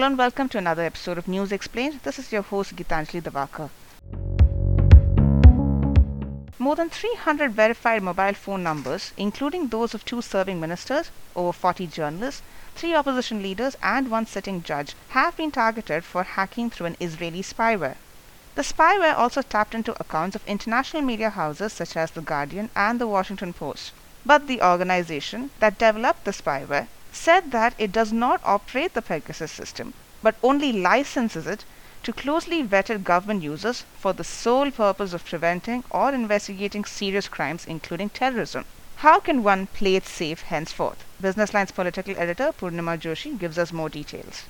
Hello and welcome to another episode of News Explained. This is your host Gitanjali Diwakar. More than 300 verified mobile phone numbers, including those of two serving ministers, over 40 journalists, three opposition leaders, and one sitting judge, have been targeted for hacking through an Israeli spyware. The spyware also tapped into accounts of international media houses such as The Guardian and The Washington Post. But the organization that developed the spyware said that it does not operate the Pegasus system, but only licenses it to closely vetted government users for the sole purpose of preventing or investigating serious crimes, including terrorism. How can one play it safe henceforth? Business Line's political editor Purnima Joshi gives us more details.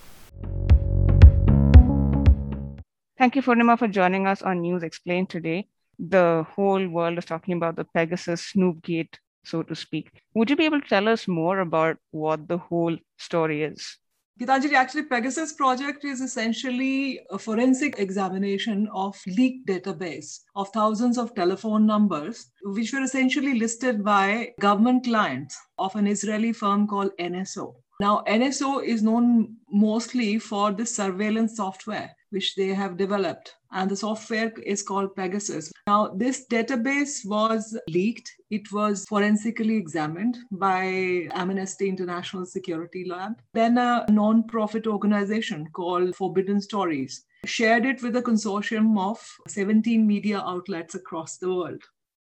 Thank you, Purnima, for joining us on News Explained today. The whole world is talking about the Pegasus Snoopgate, so to speak. Would you be able to tell us more about what the whole story is? Gitanjali, actually, Pegasus project is essentially a forensic examination of leaked database of thousands of telephone numbers, which were essentially listed by government clients of an Israeli firm called NSO. Now, NSO is known mostly for the surveillance software which they have developed. And the software is called Pegasus. Now, this database was leaked. It was forensically examined by Amnesty International Security Lab. Then a non-profit organization called Forbidden Stories shared it with a consortium of 17 media outlets across the world.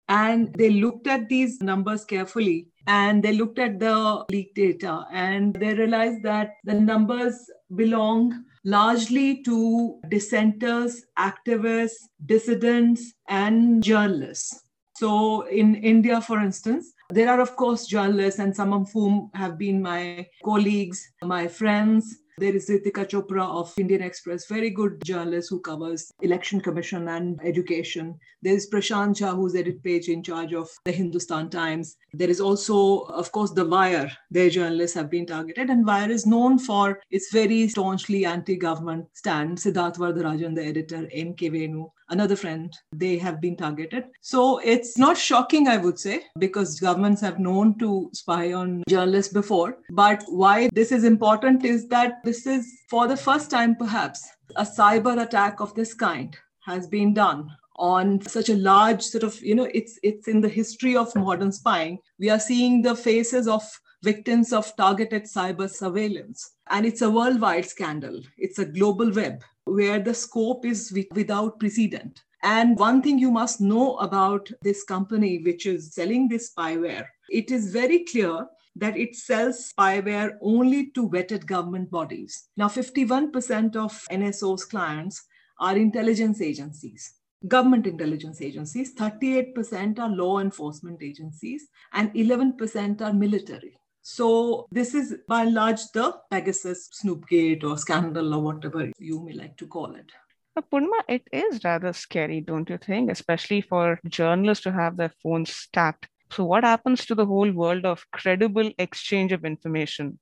And they looked at these numbers carefully and they looked at the leak data and they realized that the numbers belong largely to dissenters, activists, dissidents, and journalists. So, in India, for instance, there are, of course, journalists, and some of whom have been my colleagues, my friends, there is Ritika Chopra of Indian Express, very good journalist who covers election commission and education. There is Prashant Jha, who's edit page in charge of the Hindustan Times. There is also, of course, the Wire. Their journalists have been targeted, and Wire is known for its very staunchly anti-government stand. Siddharth Varadarajan, the editor, M.K. Venu, another friend, they have been targeted. So it's not shocking, I would say, because governments have known to spy on journalists before. But why this is important is that this is for the first time, perhaps, a cyber attack of this kind has been done on such a large sort of you know it's it's in the history of modern spying we are seeing the faces of victims of targeted cyber surveillance and it's a worldwide scandal it's a global web where the scope is without precedent. And one thing you must know about this company, which is selling this spyware, it is very clear that it sells spyware only to vetted government bodies. Now, 51% of NSO's clients are intelligence agencies, government intelligence agencies, 38% are law enforcement agencies, and 11% are military. So this is by and large the Pegasus Snoopgate or scandal or whatever you may like to call it. But Purnima, it is rather scary, don't you think? Especially for journalists to have their phones tapped. So what happens to the whole world of credible exchange of information?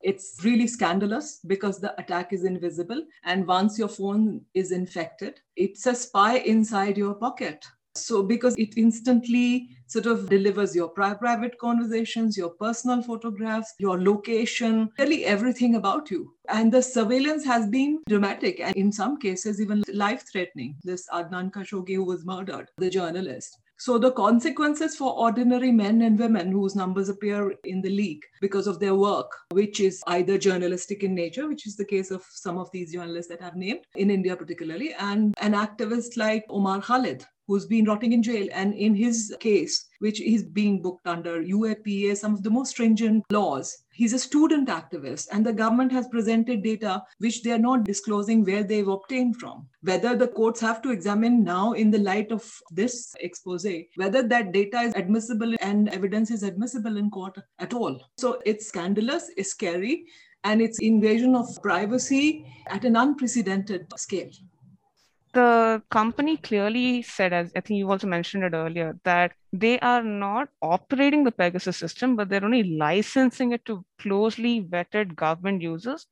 It's really scandalous because the attack is invisible. And once your phone is infected, it's a spy inside your pocket. So, because it instantly sort of delivers your private conversations, your personal photographs, your location, really everything about you. And the surveillance has been dramatic and in some cases even life threatening. This Adnan Khashoggi, who was murdered, the journalist. So the consequences for ordinary men and women whose numbers appear in the leak because of their work, which is either journalistic in nature, which is the case of some of these journalists that I've named in India particularly, and an activist like Omar Khalid, who's been rotting in jail. And in his case, which is being booked under UAPA, some of the most stringent laws, he's a student activist. And the government has presented data which they are not disclosing where they've obtained from. Whether the courts have to examine now, in the light of this expose, whether that data is admissible and evidence is admissible in court at all. So it's scandalous, it's scary, and it's invasion of privacy at an unprecedented scale the company clearly said, as I think you also mentioned it earlier, that they are not operating the Pegasus system, but they're only licensing it to closely vetted government users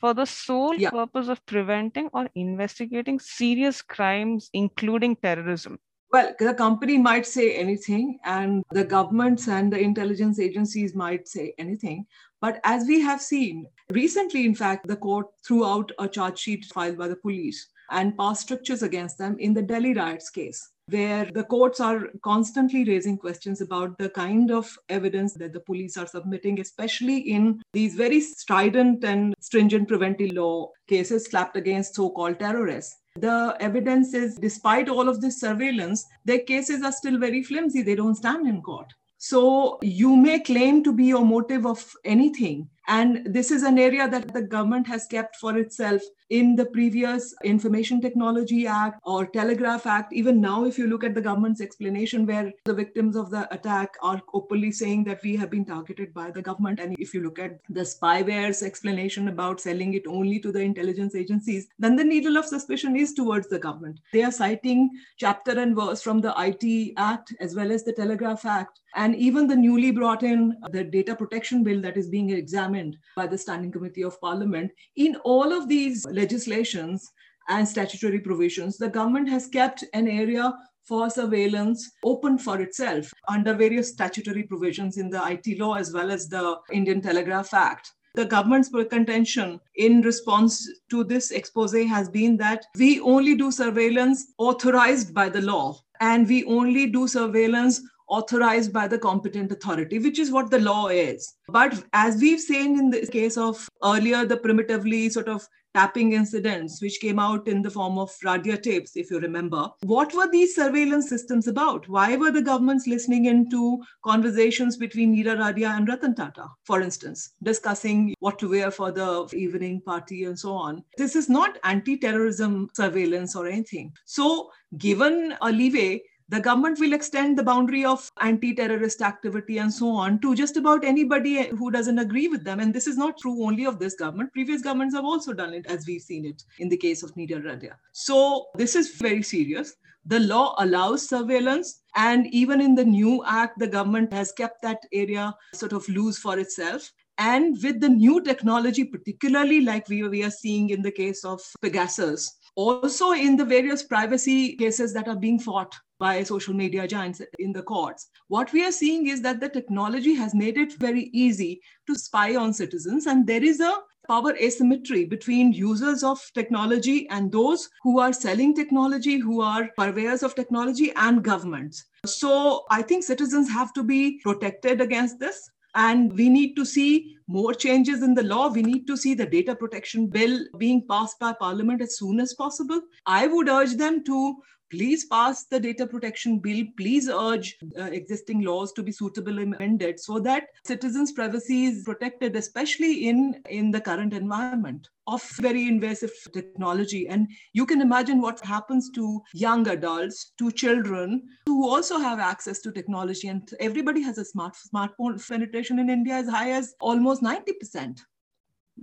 for the sole yeah. purpose of preventing or investigating serious crimes, including terrorism. Well, the company might say anything, and the governments and the intelligence agencies might say anything. But as we have seen recently, in fact, the court threw out a charge sheet filed by the police and passed strictures against them in the Delhi riots case where the courts are constantly raising questions about the kind of evidence that the police are submitting, especially in these very strident and stringent preventive law cases slapped against so called terrorists. The evidence is, despite all of this surveillance, their cases are still very flimsy. They don't stand in court. So you may claim to be your motive of anything, and this is an area that the government has kept for itself in the previous Information Technology Act or Telegraph Act. Even now, if you look at the government's explanation, where the victims of the attack are openly saying that we have been targeted by the government. And if you look at the spyware's explanation about selling it only to the intelligence agencies, then the needle of suspicion is towards the government. They are citing chapter and verse from the IT Act as well as the Telegraph Act and even the newly brought in the data protection bill that is being examined by the standing committee of parliament in all of these legislations and statutory provisions the government has kept an area for surveillance open for itself under various statutory provisions in the IT law as well as the Indian Telegraph Act. The government's contention in response to this expose has been that we only do surveillance authorized by the law and we only do surveillance authorized by the competent authority, which is what the law is. But as we've seen in the case of earlier, the primitively sort of tapping incidents, which came out in the form of Radia tapes, if you remember. What were these surveillance systems about? Why were the governments listening into conversations between Neera Radia and Ratan Tata, for instance, discussing what to wear for the evening party and so on? This is not anti terrorism surveillance or anything. So, given a leeway, the government will extend the boundary of anti terrorist activity and so on to just about anybody who doesn't agree with them. And this is not true only of this government. Previous governments have also done it, as we've seen it in the case of Neera Radia. So this is very serious. The law allows surveillance. And even in the new act, the government has kept that area sort of loose for itself. And with the new technology, particularly like we, we are seeing in the case of Pegasus, also in the various privacy cases that are being fought by social media giants in the courts. What we are seeing is that the technology has made it very easy to spy on citizens, and there is a power asymmetry between users of technology and those who are selling technology, who are purveyors of technology, and governments. So I think citizens have to be protected against this. And we need to see more changes in the law. We need to see the data protection bill being passed by parliament as soon as possible. I would urge them to please pass the data protection bill. Please urge uh, existing laws to be suitably amended so that citizens privacy is protected especially in in the current environment of very invasive technology. And you can imagine what happens to young adults to children who also have access to technology. And everybody has a smart smartphone. Penetration in india as high as almost 90%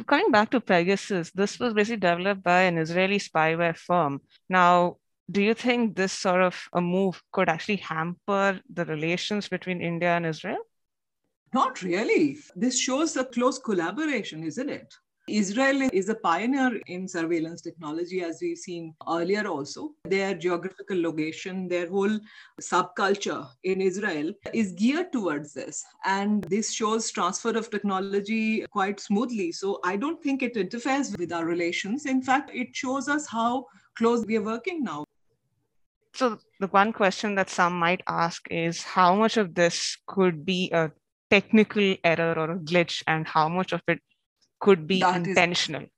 Coming back to Pegasus, this was basically developed by an Israeli spyware firm. Now, do you think this sort of a move could actually hamper the relations between India and Israel? Not really. This shows a close collaboration, isn't it? Israel is a pioneer in surveillance technology, as we've seen earlier also. Their geographical location, their whole subculture in Israel is geared towards this. And this shows transfer of technology quite smoothly. So I don't think it interferes with our relations. In fact, it shows us how close we are working now. So the one question that some might ask is how much of this could be a technical error or a glitch and how much of it could be that intentional? Is,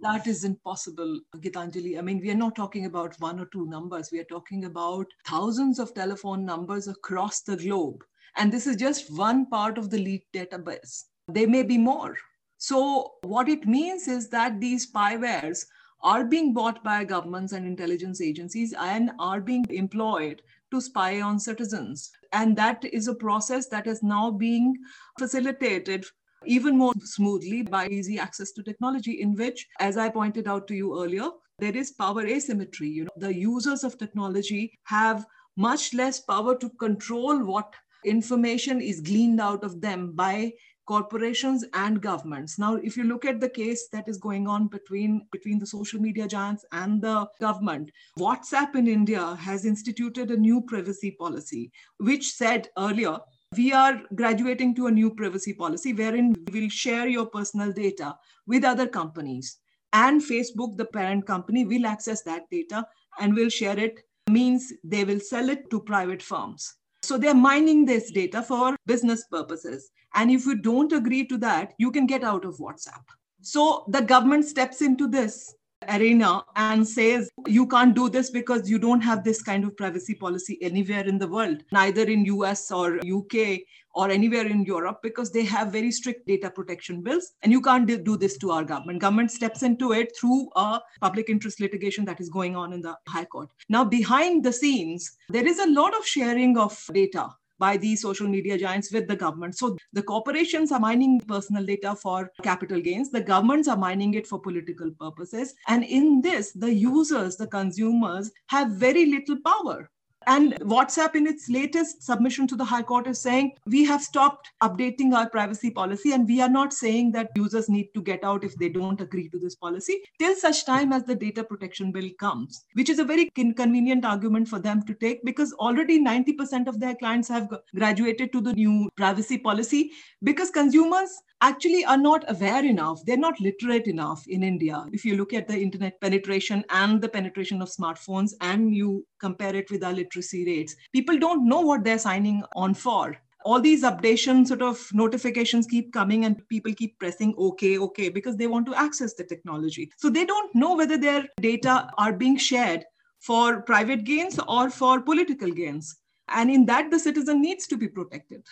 that is impossible, Gitanjali. I mean, we are not talking about one or two numbers. We are talking about thousands of telephone numbers across the globe. And this is just one part of the leaked database. There may be more. So, what it means is that these spywares are being bought by governments and intelligence agencies and are being employed to spy on citizens. And that is a process that is now being facilitated even more smoothly by easy access to technology, in which, as I pointed out to you earlier, there is power asymmetry. You know, the users of technology have much less power to control what information is gleaned out of them by corporations and governments. Now, if you look at the case that is going on between, between the social media giants and the government, WhatsApp in India has instituted a new privacy policy, which said earlier we are graduating to a new privacy policy wherein we will share your personal data with other companies. And Facebook, the parent company, will access that data and will share it, means they will sell it to private firms. So they're mining this data for business purposes. And if you don't agree to that, you can get out of WhatsApp. So the government steps into this arena and says you can't do this because you don't have this kind of privacy policy anywhere in the world neither in US or UK or anywhere in Europe because they have very strict data protection bills and you can't do this to our government government steps into it through a public interest litigation that is going on in the high court now behind the scenes there is a lot of sharing of data by these social media giants with the government. So the corporations are mining personal data for capital gains, the governments are mining it for political purposes. And in this, the users, the consumers have very little power. And WhatsApp, in its latest submission to the High Court, is saying we have stopped updating our privacy policy, and we are not saying that users need to get out if they don't agree to this policy till such time as the data protection bill comes, which is a very inconvenient argument for them to take because already 90% of their clients have graduated to the new privacy policy because consumers actually are not aware enough. They're not literate enough in India. If you look at the internet penetration and the penetration of smartphones and you compare it with our literacy rates, people don't know what they're signing on for. All these updation sort of notifications keep coming and people keep pressing okay okay because they want to access the technology. So they don't know whether their data are being shared for private gains or for political gains. And in that the citizen needs to be protected.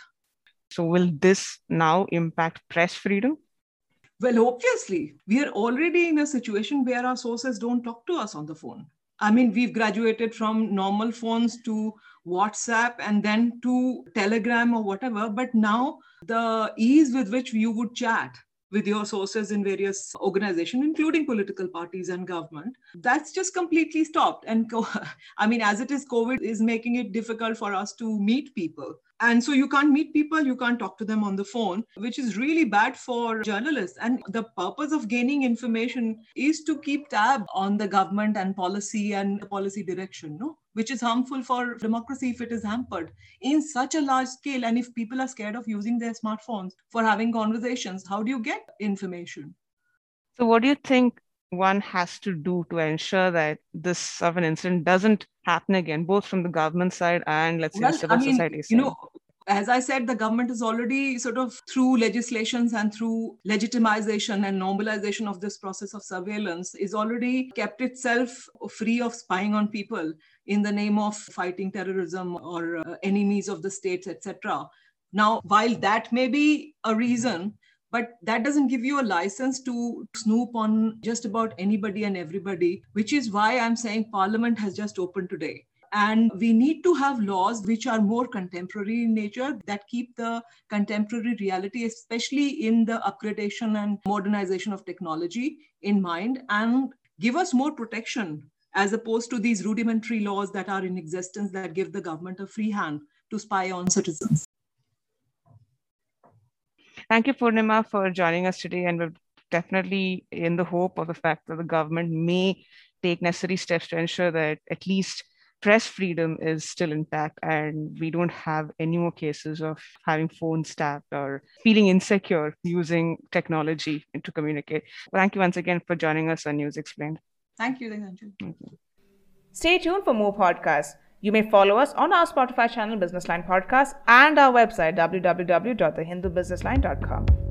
So, will this now impact press freedom? Well, obviously, we are already in a situation where our sources don't talk to us on the phone. I mean, we've graduated from normal phones to WhatsApp and then to Telegram or whatever. But now, the ease with which you would chat with your sources in various organizations, including political parties and government, that's just completely stopped. And I mean, as it is, COVID is making it difficult for us to meet people. And so you can't meet people, you can't talk to them on the phone, which is really bad for journalists. And the purpose of gaining information is to keep tab on the government and policy and policy direction, no? Which is harmful for democracy if it is hampered in such a large scale. And if people are scared of using their smartphones for having conversations, how do you get information? So, what do you think one has to do to ensure that this sort of an incident doesn't happen again, both from the government side and let's say well, the civil I mean, society side? You know, as I said, the government is already sort of through legislations and through legitimization and normalization of this process of surveillance is already kept itself free of spying on people in the name of fighting terrorism or uh, enemies of the states, etc. Now, while that may be a reason, but that doesn't give you a license to snoop on just about anybody and everybody, which is why I'm saying Parliament has just opened today. And we need to have laws which are more contemporary in nature that keep the contemporary reality, especially in the upgradation and modernization of technology, in mind and give us more protection as opposed to these rudimentary laws that are in existence that give the government a free hand to spy on citizens. Thank you, Purnima, for joining us today. And we're definitely in the hope of the fact that the government may take necessary steps to ensure that at least press freedom is still intact and we don't have any more cases of having phones tapped or feeling insecure using technology to communicate. Thank you once again for joining us on News Explained. Thank you, Thank you. Stay tuned for more podcasts. You may follow us on our Spotify channel, Business Line Podcast, and our website, www.thehindubusinessline.com.